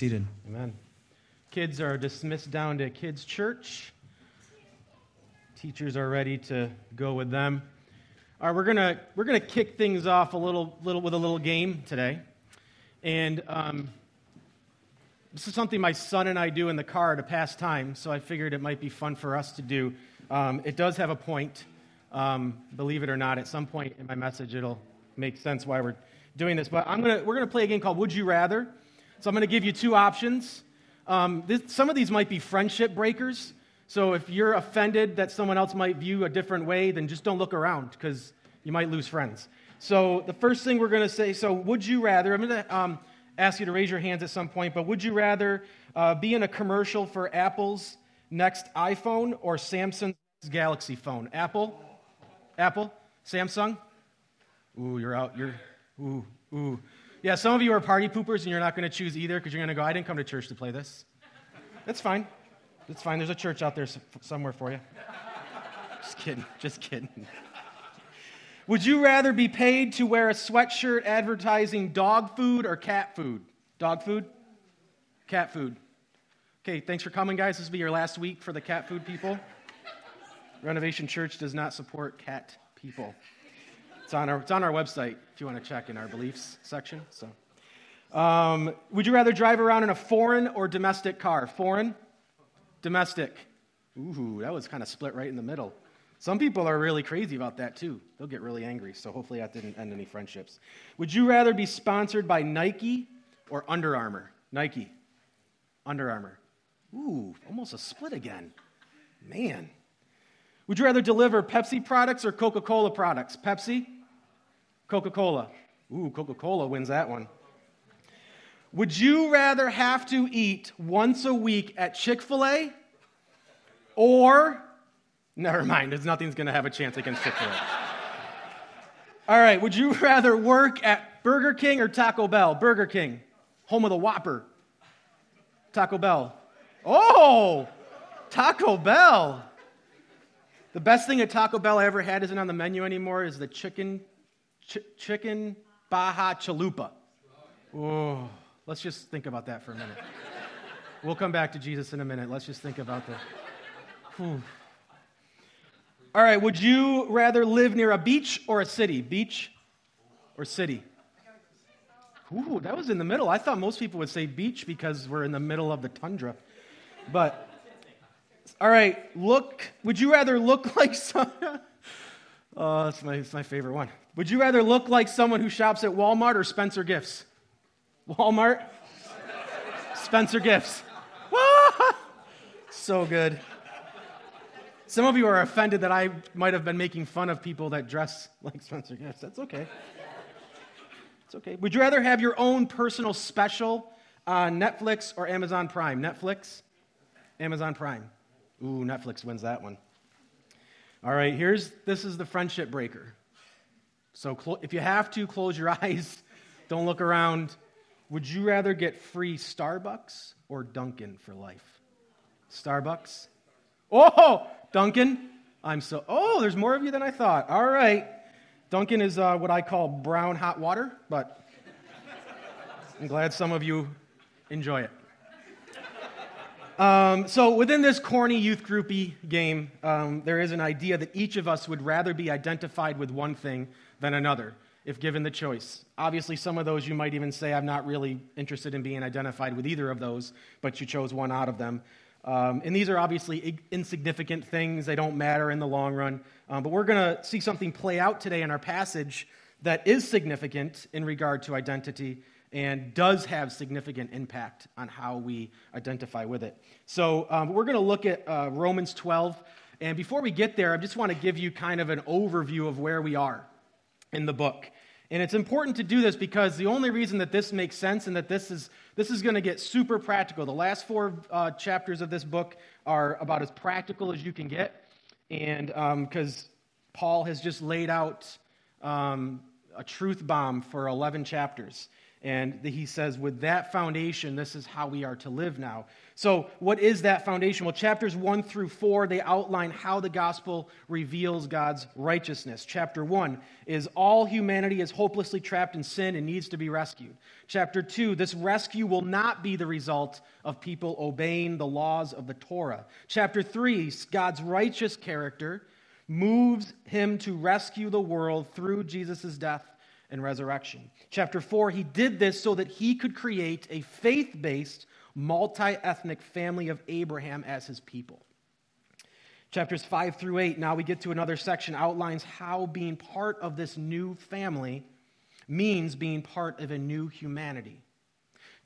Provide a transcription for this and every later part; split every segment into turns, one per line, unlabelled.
Seated.
Amen. Kids are dismissed down to kids' church. Teachers are ready to go with them. All right, we're gonna we're gonna kick things off a little little with a little game today, and um, this is something my son and I do in the car to pass time. So I figured it might be fun for us to do. Um, it does have a point, um, believe it or not. At some point in my message, it'll make sense why we're doing this. But I'm gonna we're gonna play a game called Would You Rather. So I'm going to give you two options. Um, this, some of these might be friendship breakers. So if you're offended that someone else might view a different way, then just don't look around because you might lose friends. So the first thing we're going to say so, would you rather, I'm going to um, ask you to raise your hands at some point, but would you rather uh, be in a commercial for Apple's next iPhone or Samsung's Galaxy phone? Apple? Apple? Samsung? Ooh, you're out. You're, ooh, ooh. Yeah, some of you are party poopers and you're not going to choose either because you're going to go, I didn't come to church to play this. That's fine. That's fine. There's a church out there somewhere for you. Just kidding. Just kidding. Would you rather be paid to wear a sweatshirt advertising dog food or cat food? Dog food? Cat food. Okay, thanks for coming, guys. This will be your last week for the cat food people. Renovation Church does not support cat people. It's on our, it's on our website if you want to check in our beliefs section. So, um, would you rather drive around in a foreign or domestic car? Foreign, domestic. Ooh, that was kind of split right in the middle. Some people are really crazy about that too. They'll get really angry. So hopefully that didn't end any friendships. Would you rather be sponsored by Nike or Under Armour? Nike, Under Armour. Ooh, almost a split again. Man. Would you rather deliver Pepsi products or Coca Cola products? Pepsi? Coca Cola. Ooh, Coca Cola wins that one. Would you rather have to eat once a week at Chick fil A or, never mind, there's nothing's going to have a chance against Chick fil A. All right, would you rather work at Burger King or Taco Bell? Burger King, home of the Whopper. Taco Bell. Oh, Taco Bell. The best thing at Taco Bell I ever had isn't on the menu anymore is the chicken ch- chicken Baja Chalupa. Oh, let's just think about that for a minute. We'll come back to Jesus in a minute. Let's just think about that. Whew. All right, would you rather live near a beach or a city? Beach or city? Ooh, that was in the middle. I thought most people would say beach because we're in the middle of the tundra. But, all right, look, would you rather look like some. Oh, that's my, that's my favorite one. Would you rather look like someone who shops at Walmart or Spencer Gifts? Walmart? Spencer Gifts. so good. Some of you are offended that I might have been making fun of people that dress like Spencer Gifts. That's okay. It's okay. Would you rather have your own personal special on Netflix or Amazon Prime? Netflix? Amazon Prime. Ooh, Netflix wins that one. All right, here's this is the friendship breaker. So cl- if you have to, close your eyes. Don't look around. Would you rather get free Starbucks or Dunkin' for life? Starbucks? Oh, Dunkin'? I'm so. Oh, there's more of you than I thought. All right. Dunkin' is uh, what I call brown hot water, but I'm glad some of you enjoy it. Um, so, within this corny youth groupie game, um, there is an idea that each of us would rather be identified with one thing than another if given the choice. Obviously, some of those you might even say, I'm not really interested in being identified with either of those, but you chose one out of them. Um, and these are obviously insignificant things, they don't matter in the long run. Um, but we're going to see something play out today in our passage that is significant in regard to identity and does have significant impact on how we identify with it. So um, we're going to look at uh, Romans 12. And before we get there, I just want to give you kind of an overview of where we are in the book. And it's important to do this because the only reason that this makes sense and that this is, this is going to get super practical. The last four uh, chapters of this book are about as practical as you can get. And because um, Paul has just laid out um, a truth bomb for 11 chapters. And he says, with that foundation, this is how we are to live now. So, what is that foundation? Well, chapters 1 through 4, they outline how the gospel reveals God's righteousness. Chapter 1 is all humanity is hopelessly trapped in sin and needs to be rescued. Chapter 2, this rescue will not be the result of people obeying the laws of the Torah. Chapter 3, God's righteous character moves him to rescue the world through Jesus' death and resurrection. Chapter 4, he did this so that he could create a faith based, multi ethnic family of Abraham as his people. Chapters 5 through 8, now we get to another section, outlines how being part of this new family means being part of a new humanity.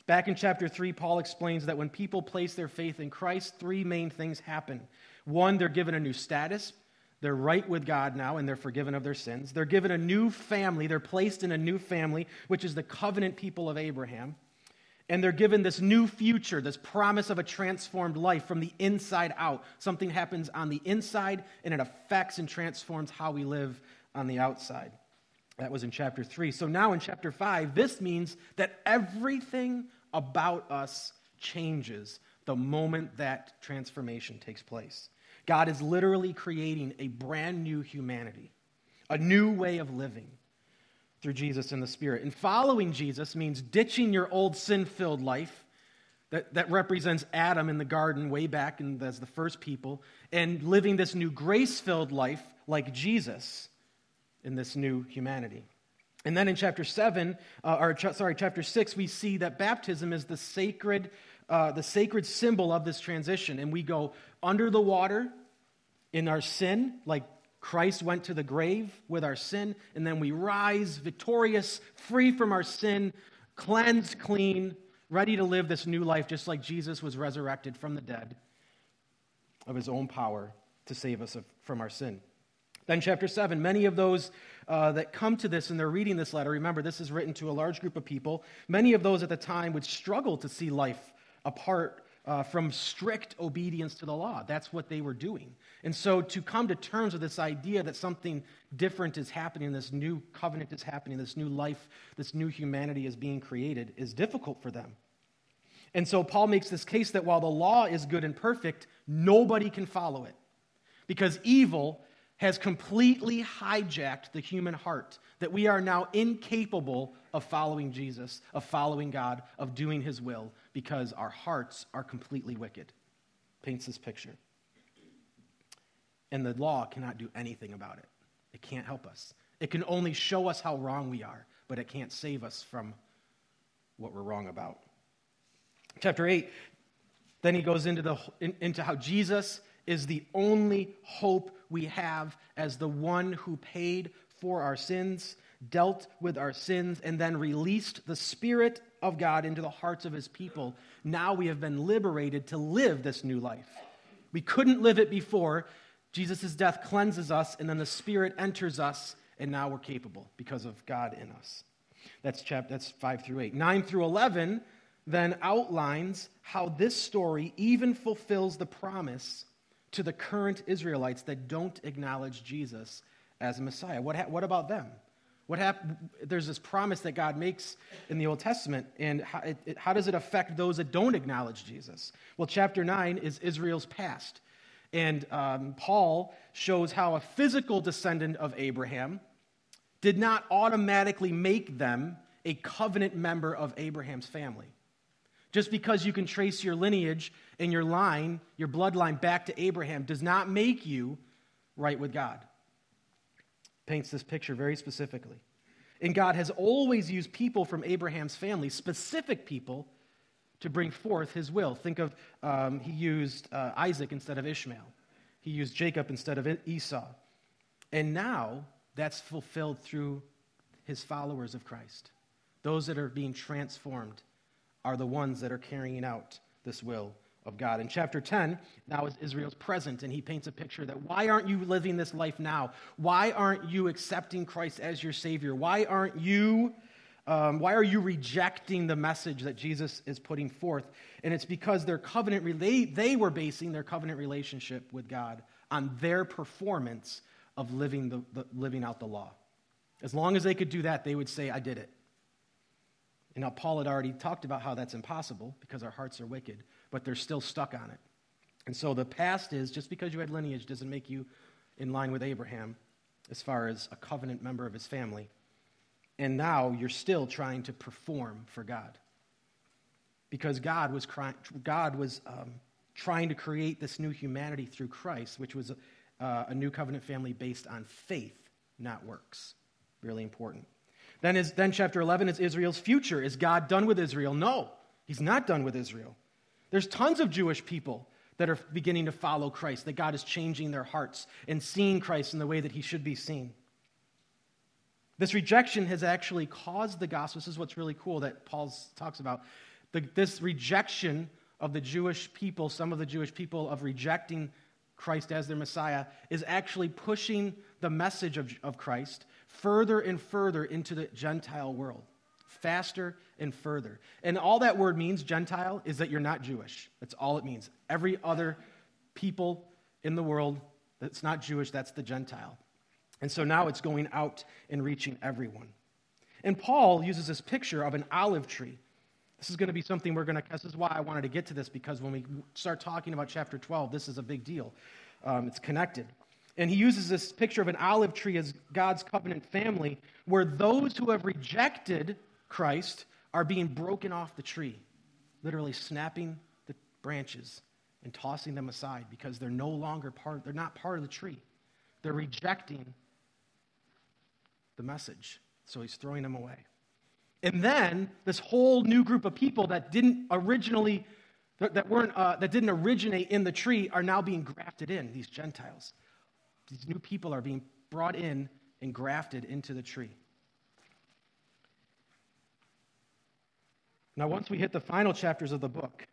Back in chapter 3, Paul explains that when people place their faith in Christ, three main things happen. One, they're given a new status, they're right with God now and they're forgiven of their sins. They're given a new family. They're placed in a new family, which is the covenant people of Abraham. And they're given this new future, this promise of a transformed life from the inside out. Something happens on the inside and it affects and transforms how we live on the outside. That was in chapter 3. So now in chapter 5, this means that everything about us changes the moment that transformation takes place. God is literally creating a brand new humanity, a new way of living through Jesus and the Spirit. And following Jesus means ditching your old sin filled life that, that represents Adam in the garden way back in, as the first people, and living this new grace filled life like Jesus in this new humanity. And then in chapter 7, uh, or ch- sorry, chapter 6, we see that baptism is the sacred, uh, the sacred symbol of this transition. And we go under the water in our sin, like Christ went to the grave with our sin, and then we rise victorious, free from our sin, cleansed, clean, ready to live this new life, just like Jesus was resurrected from the dead of his own power to save us from our sin. Then, chapter 7, many of those uh, that come to this and they're reading this letter, remember, this is written to a large group of people. Many of those at the time would struggle to see life apart uh, from strict obedience to the law. That's what they were doing. And so to come to terms with this idea that something different is happening, this new covenant is happening, this new life, this new humanity is being created, is difficult for them. And so Paul makes this case that while the law is good and perfect, nobody can follow it. Because evil has completely hijacked the human heart, that we are now incapable of following Jesus, of following God, of doing his will, because our hearts are completely wicked. Paints this picture. And the law cannot do anything about it, it can't help us. It can only show us how wrong we are, but it can't save us from what we're wrong about. Chapter 8, then he goes into, the, in, into how Jesus is the only hope we have as the one who paid for our sins, dealt with our sins, and then released the Spirit of God into the hearts of his people. Now we have been liberated to live this new life. We couldn't live it before. Jesus' death cleanses us, and then the Spirit enters us, and now we're capable because of God in us. That's, chapter, that's 5 through 8. 9 through 11 then outlines how this story even fulfills the promise to the current Israelites that don't acknowledge Jesus as Messiah. What, ha- what about them? What hap- There's this promise that God makes in the Old Testament, and how, it, it, how does it affect those that don't acknowledge Jesus? Well, chapter 9 is Israel's past. And um, Paul shows how a physical descendant of Abraham did not automatically make them a covenant member of Abraham's family. Just because you can trace your lineage and your line, your bloodline back to Abraham, does not make you right with God. Paints this picture very specifically. And God has always used people from Abraham's family, specific people, to bring forth his will. Think of, um, he used uh, Isaac instead of Ishmael, he used Jacob instead of Esau. And now that's fulfilled through his followers of Christ, those that are being transformed are the ones that are carrying out this will of God. In chapter 10, now is Israel's present, and he paints a picture that why aren't you living this life now? Why aren't you accepting Christ as your Savior? Why aren't you, um, why are you rejecting the message that Jesus is putting forth? And it's because their covenant, they were basing their covenant relationship with God on their performance of living, the, the, living out the law. As long as they could do that, they would say, I did it. And now, Paul had already talked about how that's impossible because our hearts are wicked, but they're still stuck on it. And so the past is just because you had lineage doesn't make you in line with Abraham as far as a covenant member of his family. And now you're still trying to perform for God. Because God was, cry- God was um, trying to create this new humanity through Christ, which was a, uh, a new covenant family based on faith, not works. Really important. Then, is, then chapter 11 is Israel's future. Is God done with Israel? No, he's not done with Israel. There's tons of Jewish people that are beginning to follow Christ, that God is changing their hearts and seeing Christ in the way that he should be seen. This rejection has actually caused the gospel. This is what's really cool that Paul talks about. The, this rejection of the Jewish people, some of the Jewish people, of rejecting Christ as their Messiah, is actually pushing the message of, of Christ further and further into the Gentile world, faster and further. And all that word means, Gentile, is that you're not Jewish. That's all it means. Every other people in the world that's not Jewish, that's the Gentile. And so now it's going out and reaching everyone. And Paul uses this picture of an olive tree. This is going to be something we're going to, this is why I wanted to get to this, because when we start talking about chapter 12, this is a big deal. Um, it's connected. And he uses this picture of an olive tree as God's covenant family, where those who have rejected Christ are being broken off the tree, literally snapping the branches and tossing them aside because they're no longer part, they're not part of the tree. They're rejecting the message. So he's throwing them away. And then this whole new group of people that didn't originally, that, weren't, uh, that didn't originate in the tree are now being grafted in, these Gentiles. These new people are being brought in and grafted into the tree. Now, once we hit the final chapters of the book,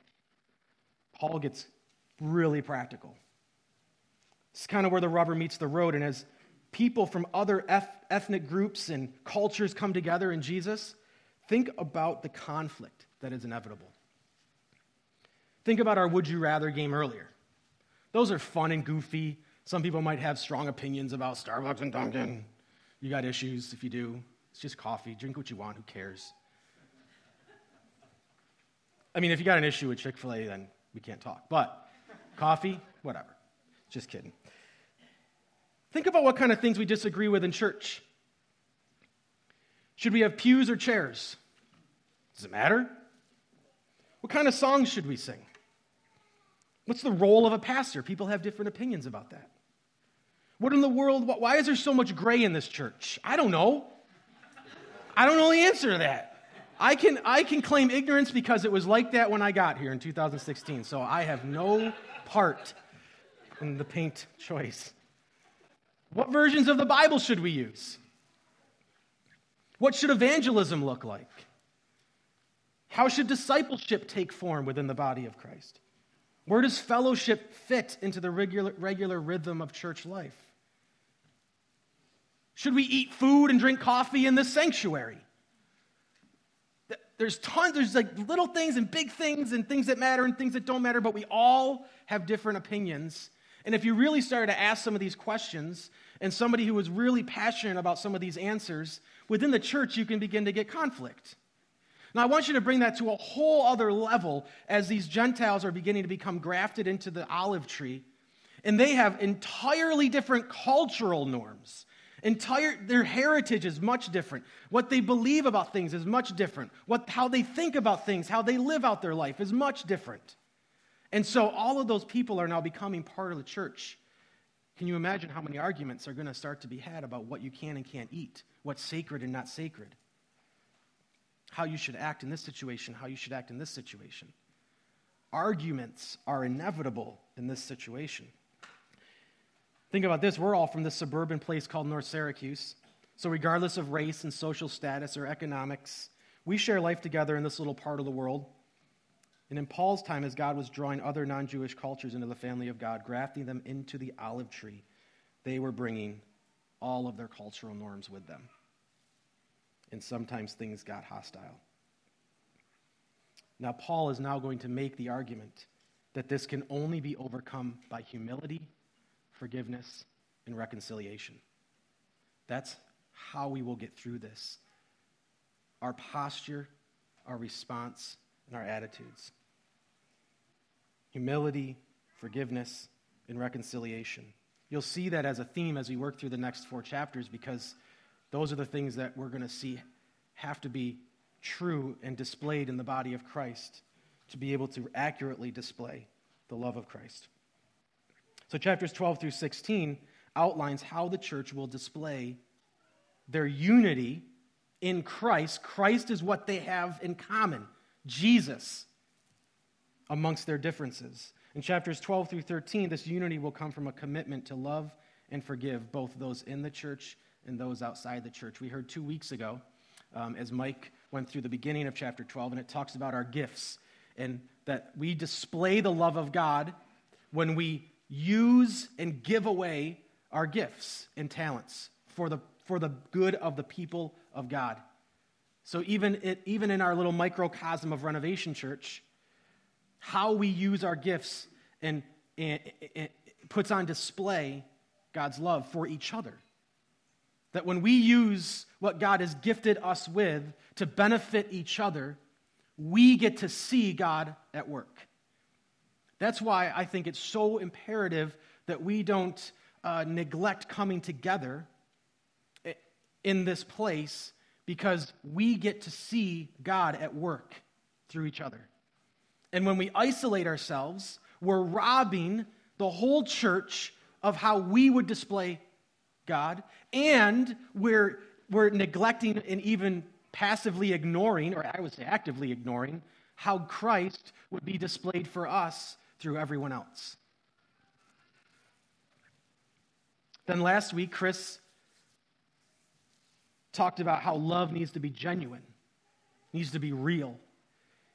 Paul gets really practical. It's kind of where the rubber meets the road. And as people from other ethnic groups and cultures come together in Jesus, think about the conflict that is inevitable. Think about our Would You Rather game earlier. Those are fun and goofy. Some people might have strong opinions about Starbucks and Dunkin'. You got issues if you do. It's just coffee. Drink what you want. Who cares? I mean, if you got an issue with Chick fil A, then we can't talk. But coffee, whatever. Just kidding. Think about what kind of things we disagree with in church. Should we have pews or chairs? Does it matter? What kind of songs should we sing? What's the role of a pastor? People have different opinions about that. What in the world? Why is there so much gray in this church? I don't know. I don't know the answer to that. I can, I can claim ignorance because it was like that when I got here in 2016. So I have no part in the paint choice. What versions of the Bible should we use? What should evangelism look like? How should discipleship take form within the body of Christ? Where does fellowship fit into the regular, regular rhythm of church life? Should we eat food and drink coffee in this sanctuary? There's tons, there's like little things and big things and things that matter and things that don't matter, but we all have different opinions. And if you really started to ask some of these questions, and somebody who was really passionate about some of these answers, within the church, you can begin to get conflict. Now, I want you to bring that to a whole other level as these Gentiles are beginning to become grafted into the olive tree. And they have entirely different cultural norms. Entire, their heritage is much different. What they believe about things is much different. What, how they think about things, how they live out their life is much different. And so all of those people are now becoming part of the church. Can you imagine how many arguments are going to start to be had about what you can and can't eat, what's sacred and not sacred? How you should act in this situation, how you should act in this situation. Arguments are inevitable in this situation. Think about this we're all from this suburban place called North Syracuse. So, regardless of race and social status or economics, we share life together in this little part of the world. And in Paul's time, as God was drawing other non Jewish cultures into the family of God, grafting them into the olive tree, they were bringing all of their cultural norms with them. And sometimes things got hostile. Now, Paul is now going to make the argument that this can only be overcome by humility forgiveness, and reconciliation. That's how we will get through this. Our posture our response, and our attitudes. Humility, forgiveness, and reconciliation. You'll see that as a theme as we work through the next four chapters because those are the things that we're going to see have to be true and displayed in the body of Christ to be able to accurately display the love of Christ. So, chapters 12 through 16 outlines how the church will display their unity in Christ. Christ is what they have in common Jesus amongst their differences. In chapters 12 through 13, this unity will come from a commitment to love and forgive both those in the church and those outside the church. We heard two weeks ago um, as Mike went through the beginning of chapter 12, and it talks about our gifts and that we display the love of God when we use and give away our gifts and talents for the, for the good of the people of God. So, even, it, even in our little microcosm of Renovation Church, how we use our gifts and, and, and puts on display God's love for each other. That when we use what God has gifted us with to benefit each other, we get to see God at work. That's why I think it's so imperative that we don't uh, neglect coming together in this place because we get to see God at work through each other. And when we isolate ourselves, we're robbing the whole church of how we would display God, and we're, we're neglecting and even passively ignoring, or I would say actively ignoring, how Christ would be displayed for us through everyone else. Then last week, Chris talked about how love needs to be genuine, needs to be real.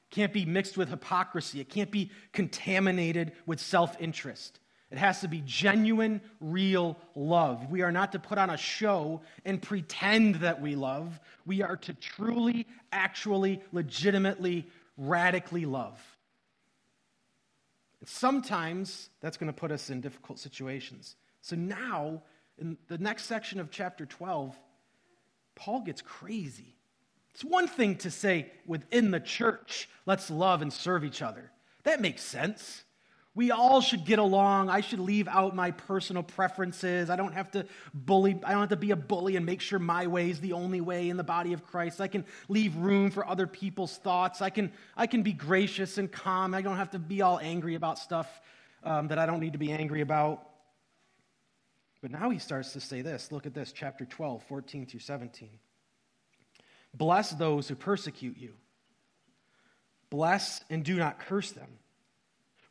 Can't be mixed with hypocrisy. It can't be contaminated with self interest. It has to be genuine, real love. We are not to put on a show and pretend that we love. We are to truly, actually, legitimately, radically love. Sometimes that's going to put us in difficult situations. So now, in the next section of chapter 12, Paul gets crazy. It's one thing to say within the church, let's love and serve each other. That makes sense. We all should get along. I should leave out my personal preferences. I don't have to bully, I don't have to be a bully and make sure my way is the only way in the body of Christ. I can leave room for other people's thoughts. I can, I can be gracious and calm. I don't have to be all angry about stuff um, that I don't need to be angry about. But now he starts to say this. Look at this, chapter 12, 14 through 17. Bless those who persecute you. Bless and do not curse them.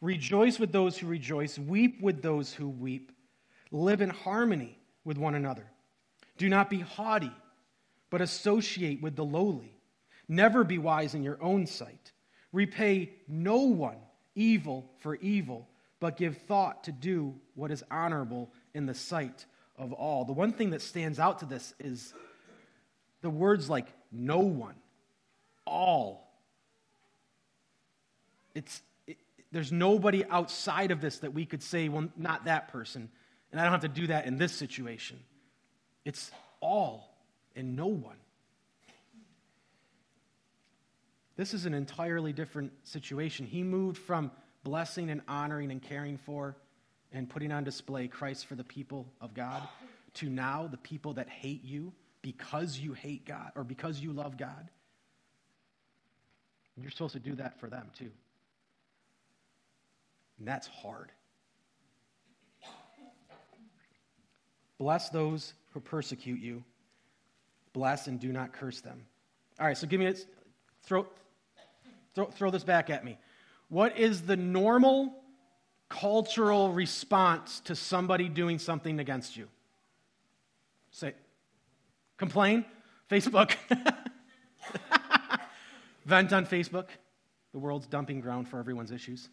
Rejoice with those who rejoice. Weep with those who weep. Live in harmony with one another. Do not be haughty, but associate with the lowly. Never be wise in your own sight. Repay no one evil for evil, but give thought to do what is honorable in the sight of all. The one thing that stands out to this is the words like no one, all. It's, it, there's nobody outside of this that we could say, well, not that person. And I don't have to do that in this situation. It's all and no one. This is an entirely different situation. He moved from blessing and honoring and caring for and putting on display Christ for the people of God to now the people that hate you because you hate God or because you love God. You're supposed to do that for them too. And that's hard. Bless those who persecute you. Bless and do not curse them. All right, so give me a, throw, throw, throw this back at me. What is the normal cultural response to somebody doing something against you? Say, complain? Facebook. Vent on Facebook, the world's dumping ground for everyone's issues.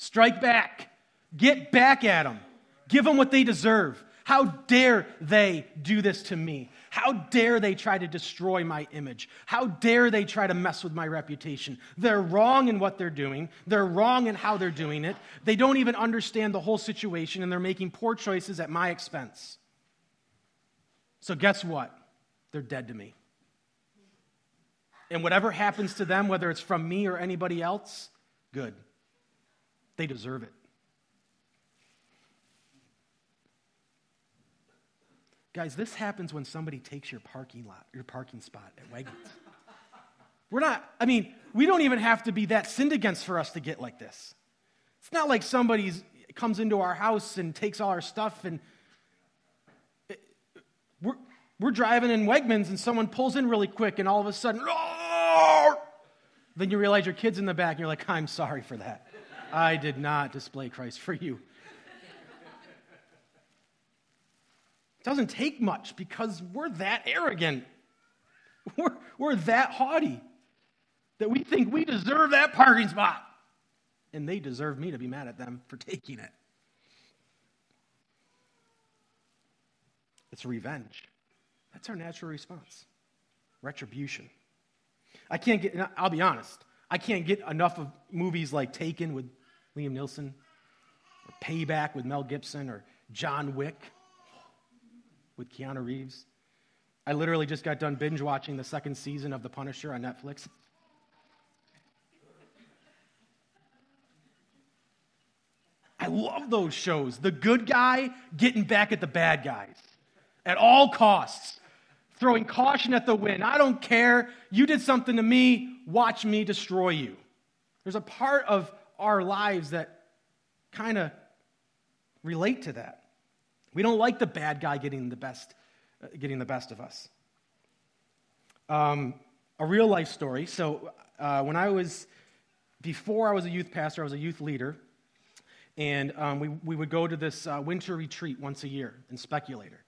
Strike back. Get back at them. Give them what they deserve. How dare they do this to me? How dare they try to destroy my image? How dare they try to mess with my reputation? They're wrong in what they're doing. They're wrong in how they're doing it. They don't even understand the whole situation, and they're making poor choices at my expense. So, guess what? They're dead to me. And whatever happens to them, whether it's from me or anybody else, good. They deserve it. Guys, this happens when somebody takes your parking lot, your parking spot at Wegmans. We're not, I mean, we don't even have to be that sinned against for us to get like this. It's not like somebody comes into our house and takes all our stuff and it, we're, we're driving in Wegmans and someone pulls in really quick and all of a sudden, then you realize your kid's in the back and you're like, I'm sorry for that. I did not display Christ for you. It doesn't take much because we're that arrogant. We're, we're that haughty that we think we deserve that parking spot. And they deserve me to be mad at them for taking it. It's revenge. That's our natural response retribution. I can't get, I'll be honest, I can't get enough of movies like Taken with Liam Neeson, or Payback with Mel Gibson, or John Wick with Keanu Reeves. I literally just got done binge watching the second season of The Punisher on Netflix. I love those shows. The good guy getting back at the bad guys at all costs, throwing caution at the wind. I don't care. You did something to me. Watch me destroy you. There's a part of our lives that kind of relate to that. We don't like the bad guy getting the best, uh, getting the best of us. Um, a real life story. So, uh, when I was, before I was a youth pastor, I was a youth leader. And um, we, we would go to this uh, winter retreat once a year in Speculator.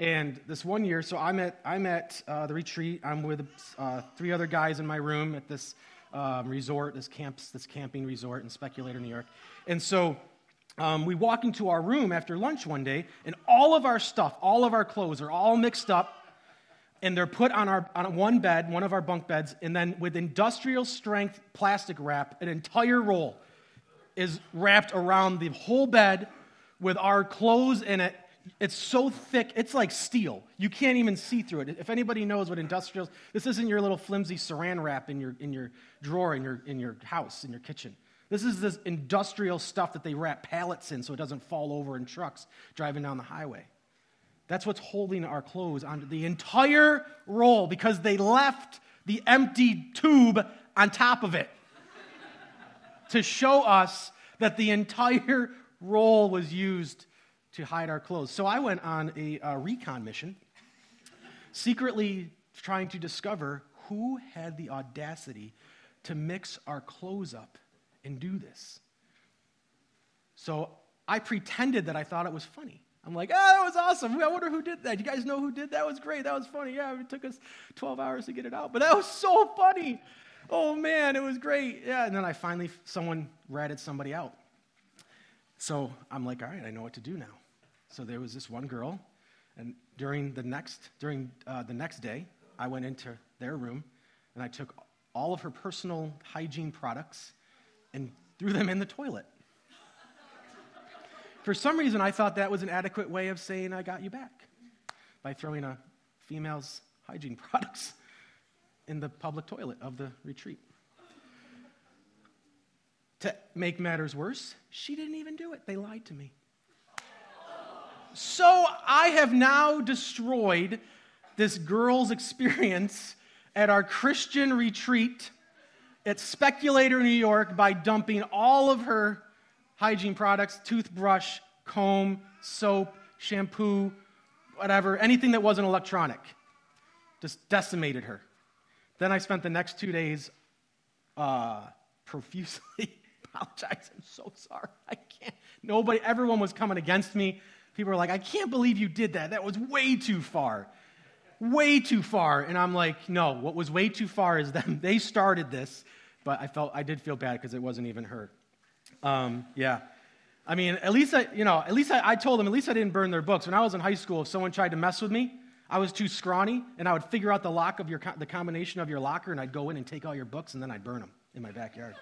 And this one year, so I'm at, I'm at uh, the retreat. I'm with uh, three other guys in my room at this um, resort, this, camps, this camping resort in Speculator, New York. And so um, we walk into our room after lunch one day, and all of our stuff, all of our clothes are all mixed up, and they're put on, our, on one bed, one of our bunk beds, and then with industrial strength plastic wrap, an entire roll is wrapped around the whole bed with our clothes in it. It's so thick, it's like steel. You can't even see through it. If anybody knows what industrial, this isn't your little flimsy saran wrap in your, in your drawer in your, in your house, in your kitchen. This is this industrial stuff that they wrap pallets in so it doesn't fall over in trucks driving down the highway. That's what's holding our clothes onto the entire roll because they left the empty tube on top of it to show us that the entire roll was used to hide our clothes. So I went on a, a recon mission, secretly trying to discover who had the audacity to mix our clothes up and do this. So I pretended that I thought it was funny. I'm like, oh, that was awesome. I wonder who did that. You guys know who did that? That was great. That was funny. Yeah, it took us 12 hours to get it out, but that was so funny. Oh man, it was great. Yeah, and then I finally, someone ratted somebody out. So I'm like, all right, I know what to do now. So there was this one girl, and during the next, during uh, the next day, I went into their room and I took all of her personal hygiene products and threw them in the toilet. For some reason, I thought that was an adequate way of saying I got you back by throwing a female's hygiene products in the public toilet of the retreat. To make matters worse, she didn't even do it. They lied to me. So I have now destroyed this girl's experience at our Christian retreat at Speculator, New York, by dumping all of her hygiene products toothbrush, comb, soap, shampoo, whatever, anything that wasn't electronic. Just decimated her. Then I spent the next two days uh, profusely apologizing. I'm So sorry. I can't. Nobody, everyone was coming against me. People were like, I can't believe you did that. That was way too far way too far. And I'm like, no, what was way too far is them. They started this, but I felt I did feel bad because it wasn't even her. Um, yeah. I mean, at least I, you know, at least I, I told them, at least I didn't burn their books. When I was in high school, if someone tried to mess with me, I was too scrawny, and I would figure out the lock of your, the combination of your locker, and I'd go in and take all your books, and then I'd burn them in my backyard.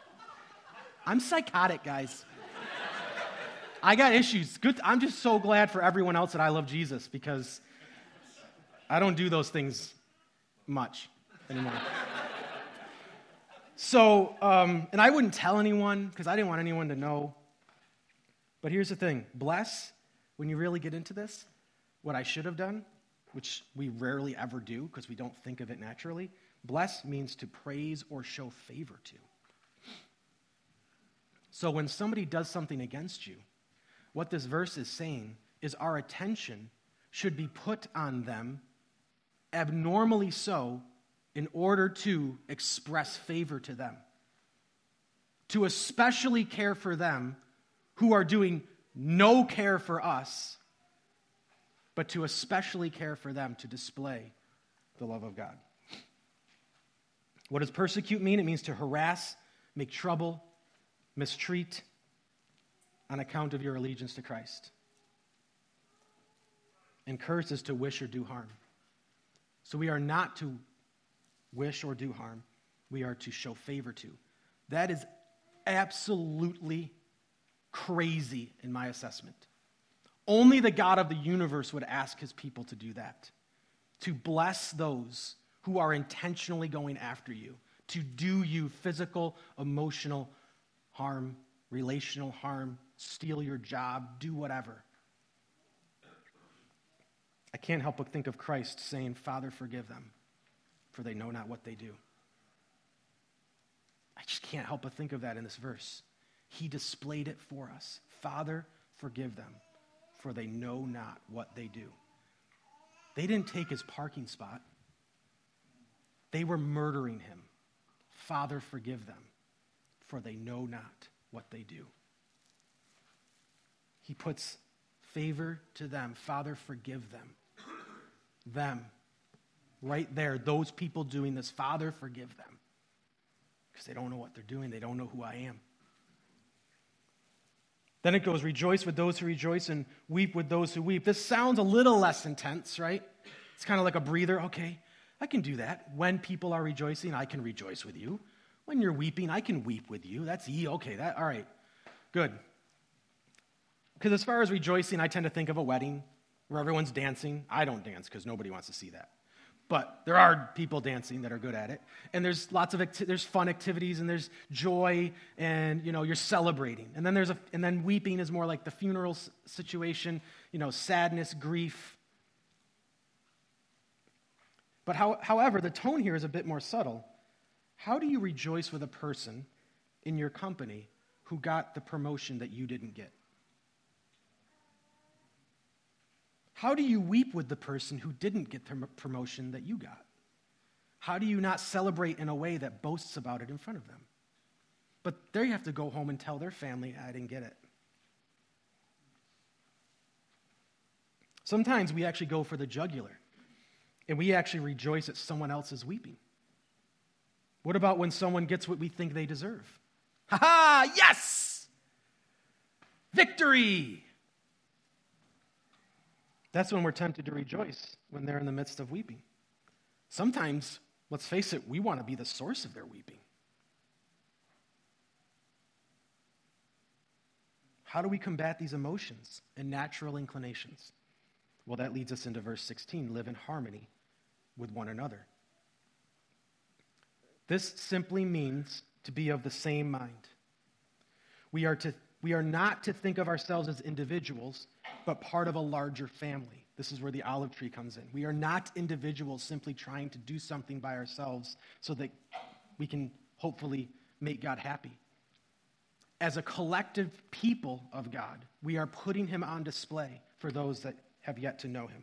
I'm psychotic, guys. I got issues. Good. I'm just so glad for everyone else that I love Jesus because I don't do those things much anymore. So, um, and I wouldn't tell anyone because I didn't want anyone to know. But here's the thing bless, when you really get into this, what I should have done, which we rarely ever do because we don't think of it naturally, bless means to praise or show favor to. So when somebody does something against you, what this verse is saying is our attention should be put on them, abnormally so, in order to express favor to them. To especially care for them who are doing no care for us, but to especially care for them to display the love of God. What does persecute mean? It means to harass, make trouble, mistreat on account of your allegiance to Christ. And curse is to wish or do harm. So we are not to wish or do harm, we are to show favor to. That is absolutely crazy in my assessment. Only the God of the universe would ask his people to do that, to bless those who are intentionally going after you, to do you physical, emotional harm, relational harm, steal your job, do whatever. I can't help but think of Christ saying, Father, forgive them, for they know not what they do. I just can't help but think of that in this verse. He displayed it for us. Father, forgive them, for they know not what they do. They didn't take his parking spot, they were murdering him. Father, forgive them, for they know not what they do. He puts favor to them. Father, forgive them. Them. Right there, those people doing this. Father, forgive them. Because they don't know what they're doing, they don't know who I am. Then it goes, rejoice with those who rejoice and weep with those who weep. This sounds a little less intense, right? It's kind of like a breather. Okay, I can do that. When people are rejoicing, I can rejoice with you. When you're weeping, I can weep with you. That's E. Okay, that all right. Good. Because as far as rejoicing, I tend to think of a wedding where everyone's dancing. I don't dance because nobody wants to see that. But there are people dancing that are good at it. And there's lots of acti- there's fun activities and there's joy and you know you're celebrating. And then there's a and then weeping is more like the funeral situation, you know, sadness, grief. But how, however, the tone here is a bit more subtle. How do you rejoice with a person in your company who got the promotion that you didn't get? How do you weep with the person who didn't get the promotion that you got? How do you not celebrate in a way that boasts about it in front of them? But they have to go home and tell their family, I didn't get it. Sometimes we actually go for the jugular and we actually rejoice at someone else's weeping. What about when someone gets what we think they deserve? Ha ha, yes! Victory! That's when we're tempted to rejoice when they're in the midst of weeping. Sometimes, let's face it, we want to be the source of their weeping. How do we combat these emotions and natural inclinations? Well, that leads us into verse 16 live in harmony with one another. This simply means to be of the same mind. We are to we are not to think of ourselves as individuals, but part of a larger family. This is where the olive tree comes in. We are not individuals simply trying to do something by ourselves so that we can hopefully make God happy. As a collective people of God, we are putting him on display for those that have yet to know him.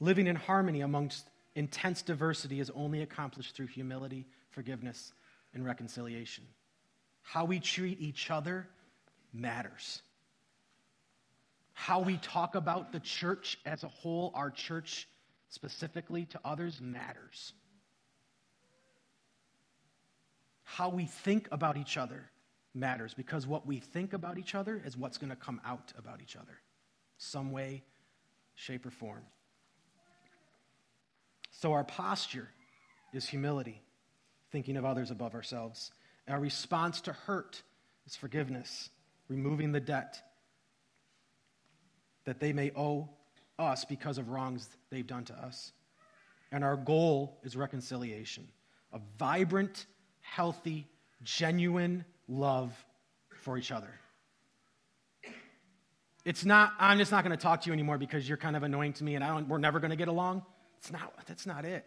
Living in harmony amongst intense diversity is only accomplished through humility, forgiveness, and reconciliation. How we treat each other matters. How we talk about the church as a whole, our church specifically to others, matters. How we think about each other matters because what we think about each other is what's going to come out about each other, some way, shape, or form. So our posture is humility, thinking of others above ourselves. Our response to hurt is forgiveness, removing the debt that they may owe us because of wrongs they've done to us. And our goal is reconciliation, a vibrant, healthy, genuine love for each other. It's not, I'm just not going to talk to you anymore because you're kind of annoying to me and I don't, we're never going to get along. It's not, that's not it.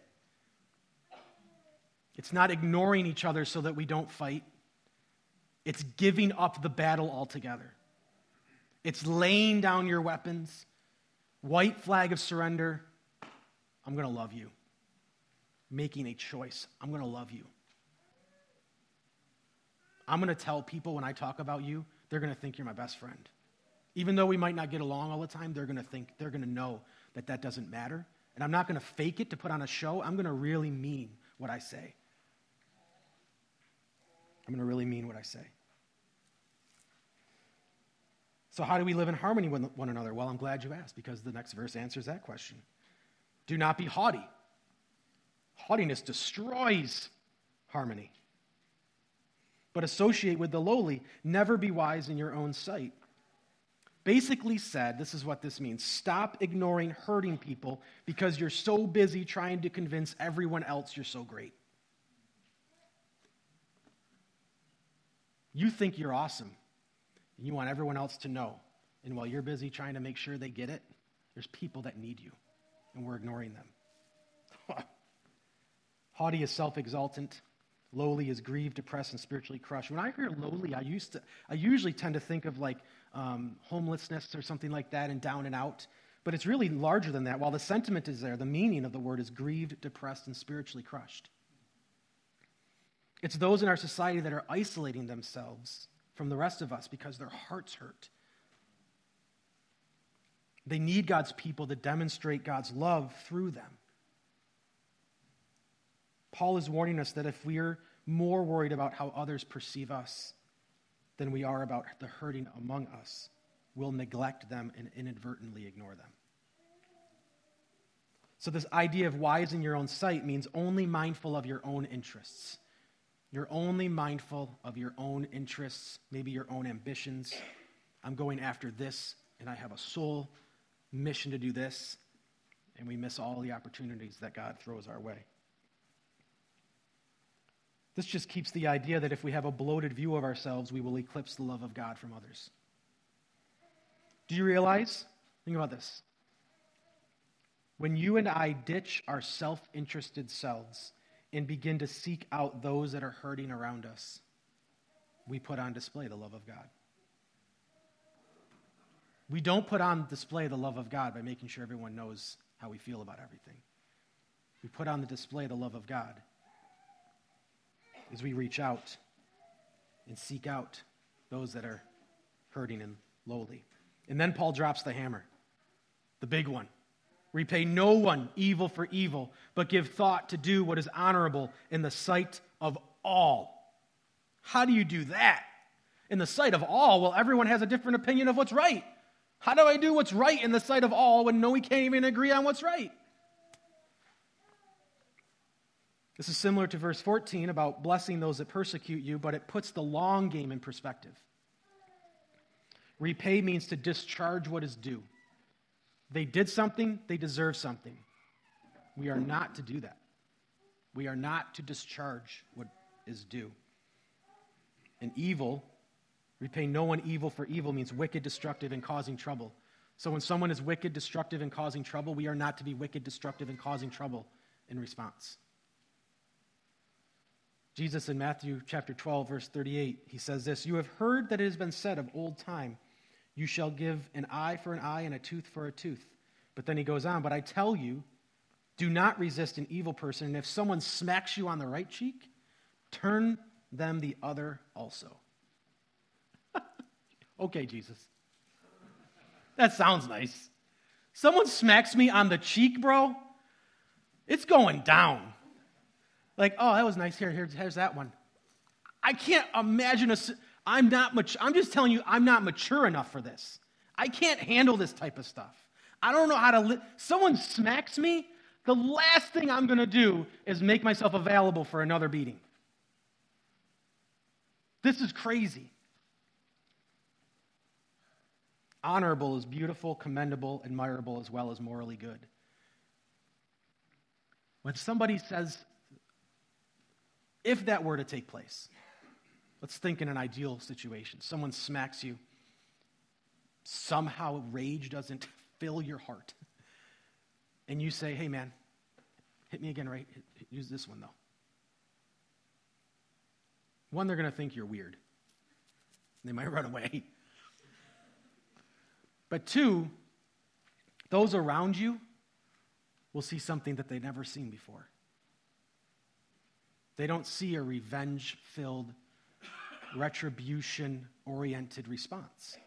It's not ignoring each other so that we don't fight. It's giving up the battle altogether. It's laying down your weapons, white flag of surrender. I'm going to love you. Making a choice. I'm going to love you. I'm going to tell people when I talk about you, they're going to think you're my best friend. Even though we might not get along all the time, they're going to think, they're going to know that that doesn't matter. And I'm not going to fake it to put on a show. I'm going to really mean what I say. I'm going to really mean what I say. So, how do we live in harmony with one another? Well, I'm glad you asked because the next verse answers that question. Do not be haughty. Haughtiness destroys harmony. But associate with the lowly. Never be wise in your own sight. Basically, said, this is what this means stop ignoring hurting people because you're so busy trying to convince everyone else you're so great. You think you're awesome, and you want everyone else to know. And while you're busy trying to make sure they get it, there's people that need you, and we're ignoring them. Haughty is self exultant. Lowly is grieved, depressed, and spiritually crushed. When I hear lowly, I, used to, I usually tend to think of like um, homelessness or something like that and down and out. But it's really larger than that. While the sentiment is there, the meaning of the word is grieved, depressed, and spiritually crushed. It's those in our society that are isolating themselves from the rest of us because their hearts hurt. They need God's people to demonstrate God's love through them. Paul is warning us that if we're more worried about how others perceive us than we are about the hurting among us, we'll neglect them and inadvertently ignore them. So, this idea of wise in your own sight means only mindful of your own interests. You're only mindful of your own interests, maybe your own ambitions. I'm going after this, and I have a sole mission to do this, and we miss all the opportunities that God throws our way. This just keeps the idea that if we have a bloated view of ourselves, we will eclipse the love of God from others. Do you realize? Think about this. When you and I ditch our self interested selves and begin to seek out those that are hurting around us, we put on display the love of God. We don't put on display the love of God by making sure everyone knows how we feel about everything. We put on the display the love of God as we reach out and seek out those that are hurting and lowly. And then Paul drops the hammer, the big one. Repay no one evil for evil, but give thought to do what is honorable in the sight of all. How do you do that? In the sight of all, well, everyone has a different opinion of what's right. How do I do what's right in the sight of all when no we can't even agree on what's right? This is similar to verse 14 about blessing those that persecute you, but it puts the long game in perspective. Repay means to discharge what is due. They did something, they deserve something. We are not to do that. We are not to discharge what is due. And evil, repay no one evil for evil, means wicked, destructive, and causing trouble. So when someone is wicked, destructive, and causing trouble, we are not to be wicked, destructive, and causing trouble in response. Jesus in Matthew chapter 12, verse 38, he says this You have heard that it has been said of old time, you shall give an eye for an eye and a tooth for a tooth. But then he goes on, But I tell you, do not resist an evil person, and if someone smacks you on the right cheek, turn them the other also. okay, Jesus. That sounds nice. Someone smacks me on the cheek, bro, it's going down. Like, oh, that was nice. Here, here here's that one. I can't imagine a. I'm not much. I'm just telling you, I'm not mature enough for this. I can't handle this type of stuff. I don't know how to. Li- Someone smacks me. The last thing I'm going to do is make myself available for another beating. This is crazy. Honorable is beautiful, commendable, admirable, as well as morally good. When somebody says If that were to take place, let's think in an ideal situation. Someone smacks you. Somehow rage doesn't fill your heart. And you say, hey, man, hit me again, right? Use this one, though. One, they're going to think you're weird. They might run away. But two, those around you will see something that they've never seen before. They don't see a revenge filled, retribution oriented response.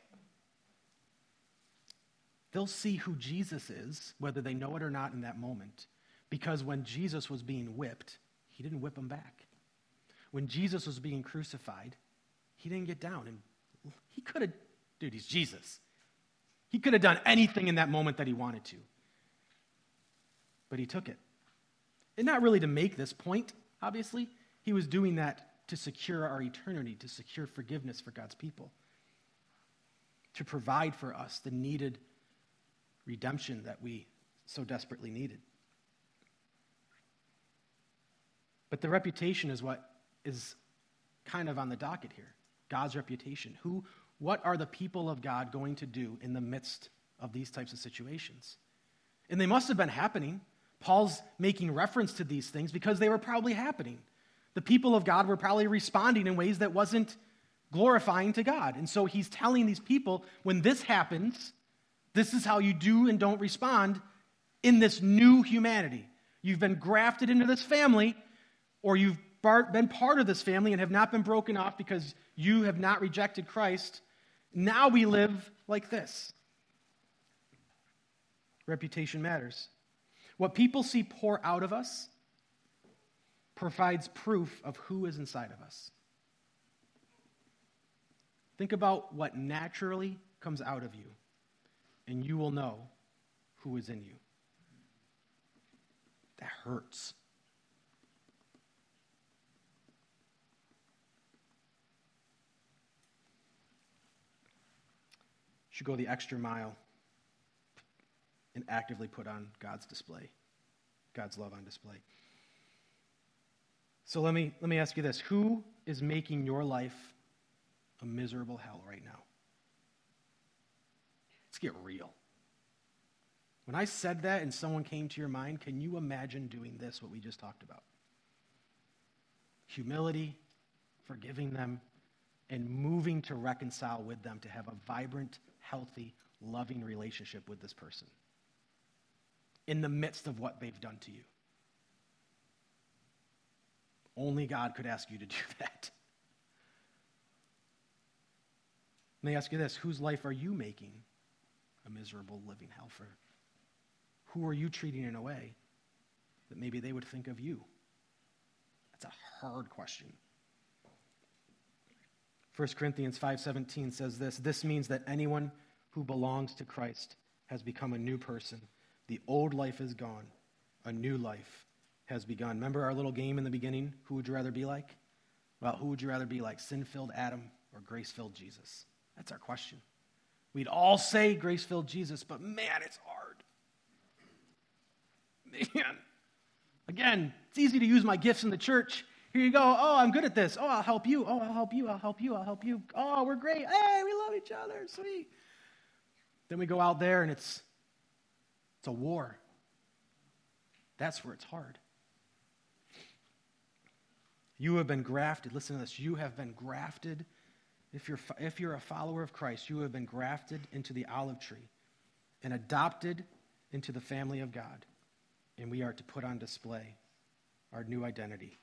They'll see who Jesus is, whether they know it or not in that moment, because when Jesus was being whipped, he didn't whip them back. When Jesus was being crucified, he didn't get down. And he could have, dude, he's Jesus. He could have done anything in that moment that he wanted to. But he took it. And not really to make this point, obviously. He was doing that to secure our eternity, to secure forgiveness for God's people, to provide for us the needed redemption that we so desperately needed. But the reputation is what is kind of on the docket here God's reputation. Who, what are the people of God going to do in the midst of these types of situations? And they must have been happening. Paul's making reference to these things because they were probably happening. The people of God were probably responding in ways that wasn't glorifying to God. And so he's telling these people when this happens, this is how you do and don't respond in this new humanity. You've been grafted into this family, or you've been part of this family and have not been broken off because you have not rejected Christ. Now we live like this. Reputation matters. What people see pour out of us provides proof of who is inside of us. Think about what naturally comes out of you, and you will know who is in you. That hurts. should go the extra mile and actively put on God's display, God's love on display. So let me, let me ask you this Who is making your life a miserable hell right now? Let's get real. When I said that and someone came to your mind, can you imagine doing this, what we just talked about? Humility, forgiving them, and moving to reconcile with them to have a vibrant healthy, loving relationship with this person in the midst of what they've done to you. Only God could ask you to do that. Let me ask you this whose life are you making a miserable living hell for? Who are you treating in a way that maybe they would think of you? That's a hard question. 1 Corinthians 5:17 says this, this means that anyone who belongs to Christ has become a new person. The old life is gone. A new life has begun. Remember our little game in the beginning? Who would you rather be like? Well, who would you rather be like? Sin-filled Adam or grace-filled Jesus? That's our question. We'd all say grace-filled Jesus, but man, it's hard. Man. Again, it's easy to use my gifts in the church here you go. Oh, I'm good at this. Oh, I'll help you. Oh, I'll help you. I'll help you. I'll help you. Oh, we're great. Hey, we love each other. Sweet. Then we go out there and it's it's a war. That's where it's hard. You have been grafted. Listen to this. You have been grafted. If you're, if you're a follower of Christ, you have been grafted into the olive tree and adopted into the family of God. And we are to put on display our new identity.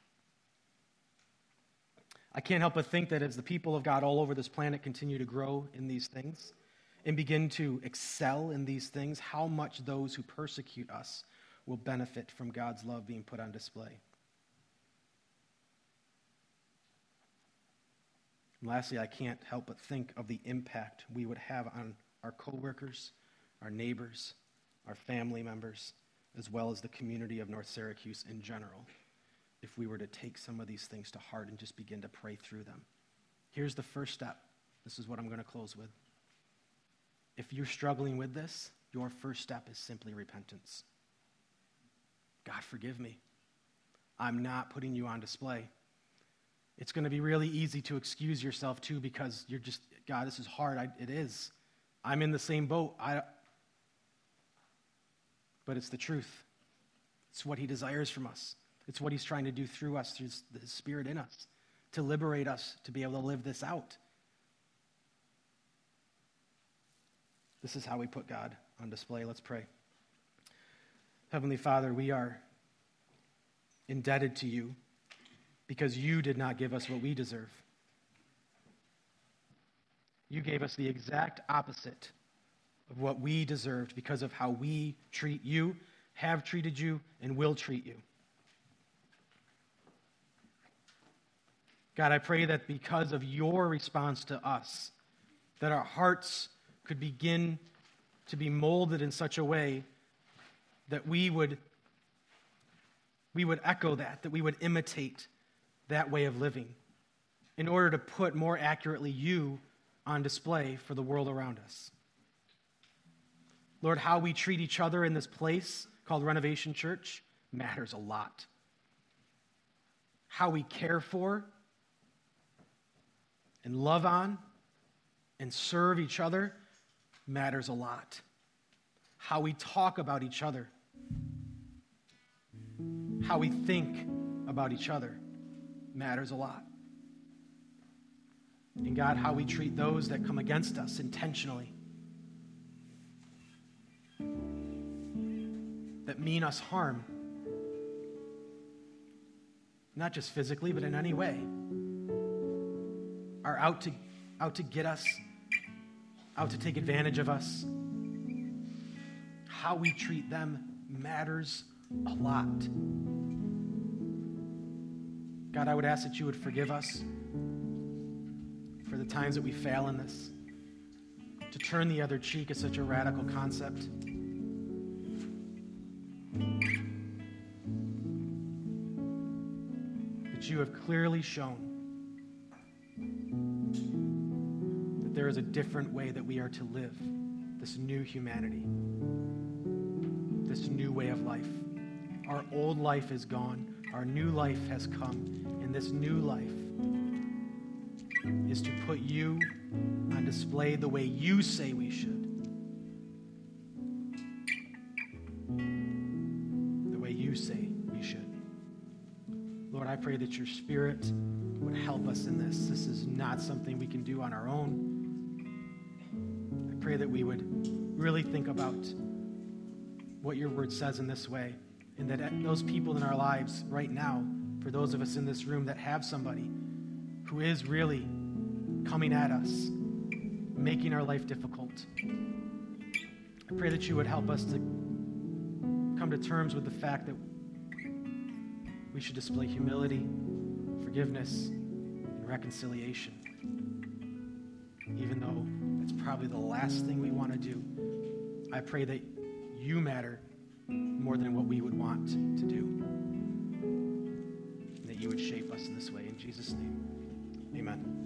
I can't help but think that as the people of God all over this planet continue to grow in these things and begin to excel in these things, how much those who persecute us will benefit from God's love being put on display. And lastly, I can't help but think of the impact we would have on our coworkers, our neighbors, our family members, as well as the community of North Syracuse in general if we were to take some of these things to heart and just begin to pray through them. Here's the first step. This is what I'm going to close with. If you're struggling with this, your first step is simply repentance. God, forgive me. I'm not putting you on display. It's going to be really easy to excuse yourself too because you're just, God, this is hard. I, it is. I'm in the same boat. I, but it's the truth. It's what He desires from us. It's what He's trying to do through us, through the Spirit in us, to liberate us to be able to live this out. This is how we put God on display. Let's pray. Heavenly Father, we are indebted to you because you did not give us what we deserve. You gave us the exact opposite of what we deserved because of how we treat you, have treated you, and will treat you. God, I pray that because of your response to us, that our hearts could begin to be molded in such a way that we would we would echo that, that we would imitate that way of living in order to put more accurately you on display for the world around us. Lord, how we treat each other in this place called Renovation Church matters a lot. How we care for and love on and serve each other matters a lot. How we talk about each other, how we think about each other matters a lot. And God, how we treat those that come against us intentionally, that mean us harm, not just physically, but in any way, are out to, out to get us, out to take advantage of us. How we treat them matters a lot. God, I would ask that you would forgive us for the times that we fail in this. To turn the other cheek is such a radical concept. But you have clearly shown that there is a different way that we are to live this new humanity, this new way of life. Our old life is gone. Our new life has come. And this new life is to put you on display the way you say we should. The way you say we should. Lord, I pray that your spirit would help us in this. This is not something we can do on our own. I pray that we would really think about what your word says in this way and that those people in our lives right now, for those of us in this room that have somebody who is really coming at us, making our life difficult, I pray that you would help us to come to terms with the fact that we should display humility, forgiveness, and reconciliation. Even though it's probably the last thing we want to do, I pray that you matter more than what we would want to do. And that you would shape us in this way. In Jesus' name, amen.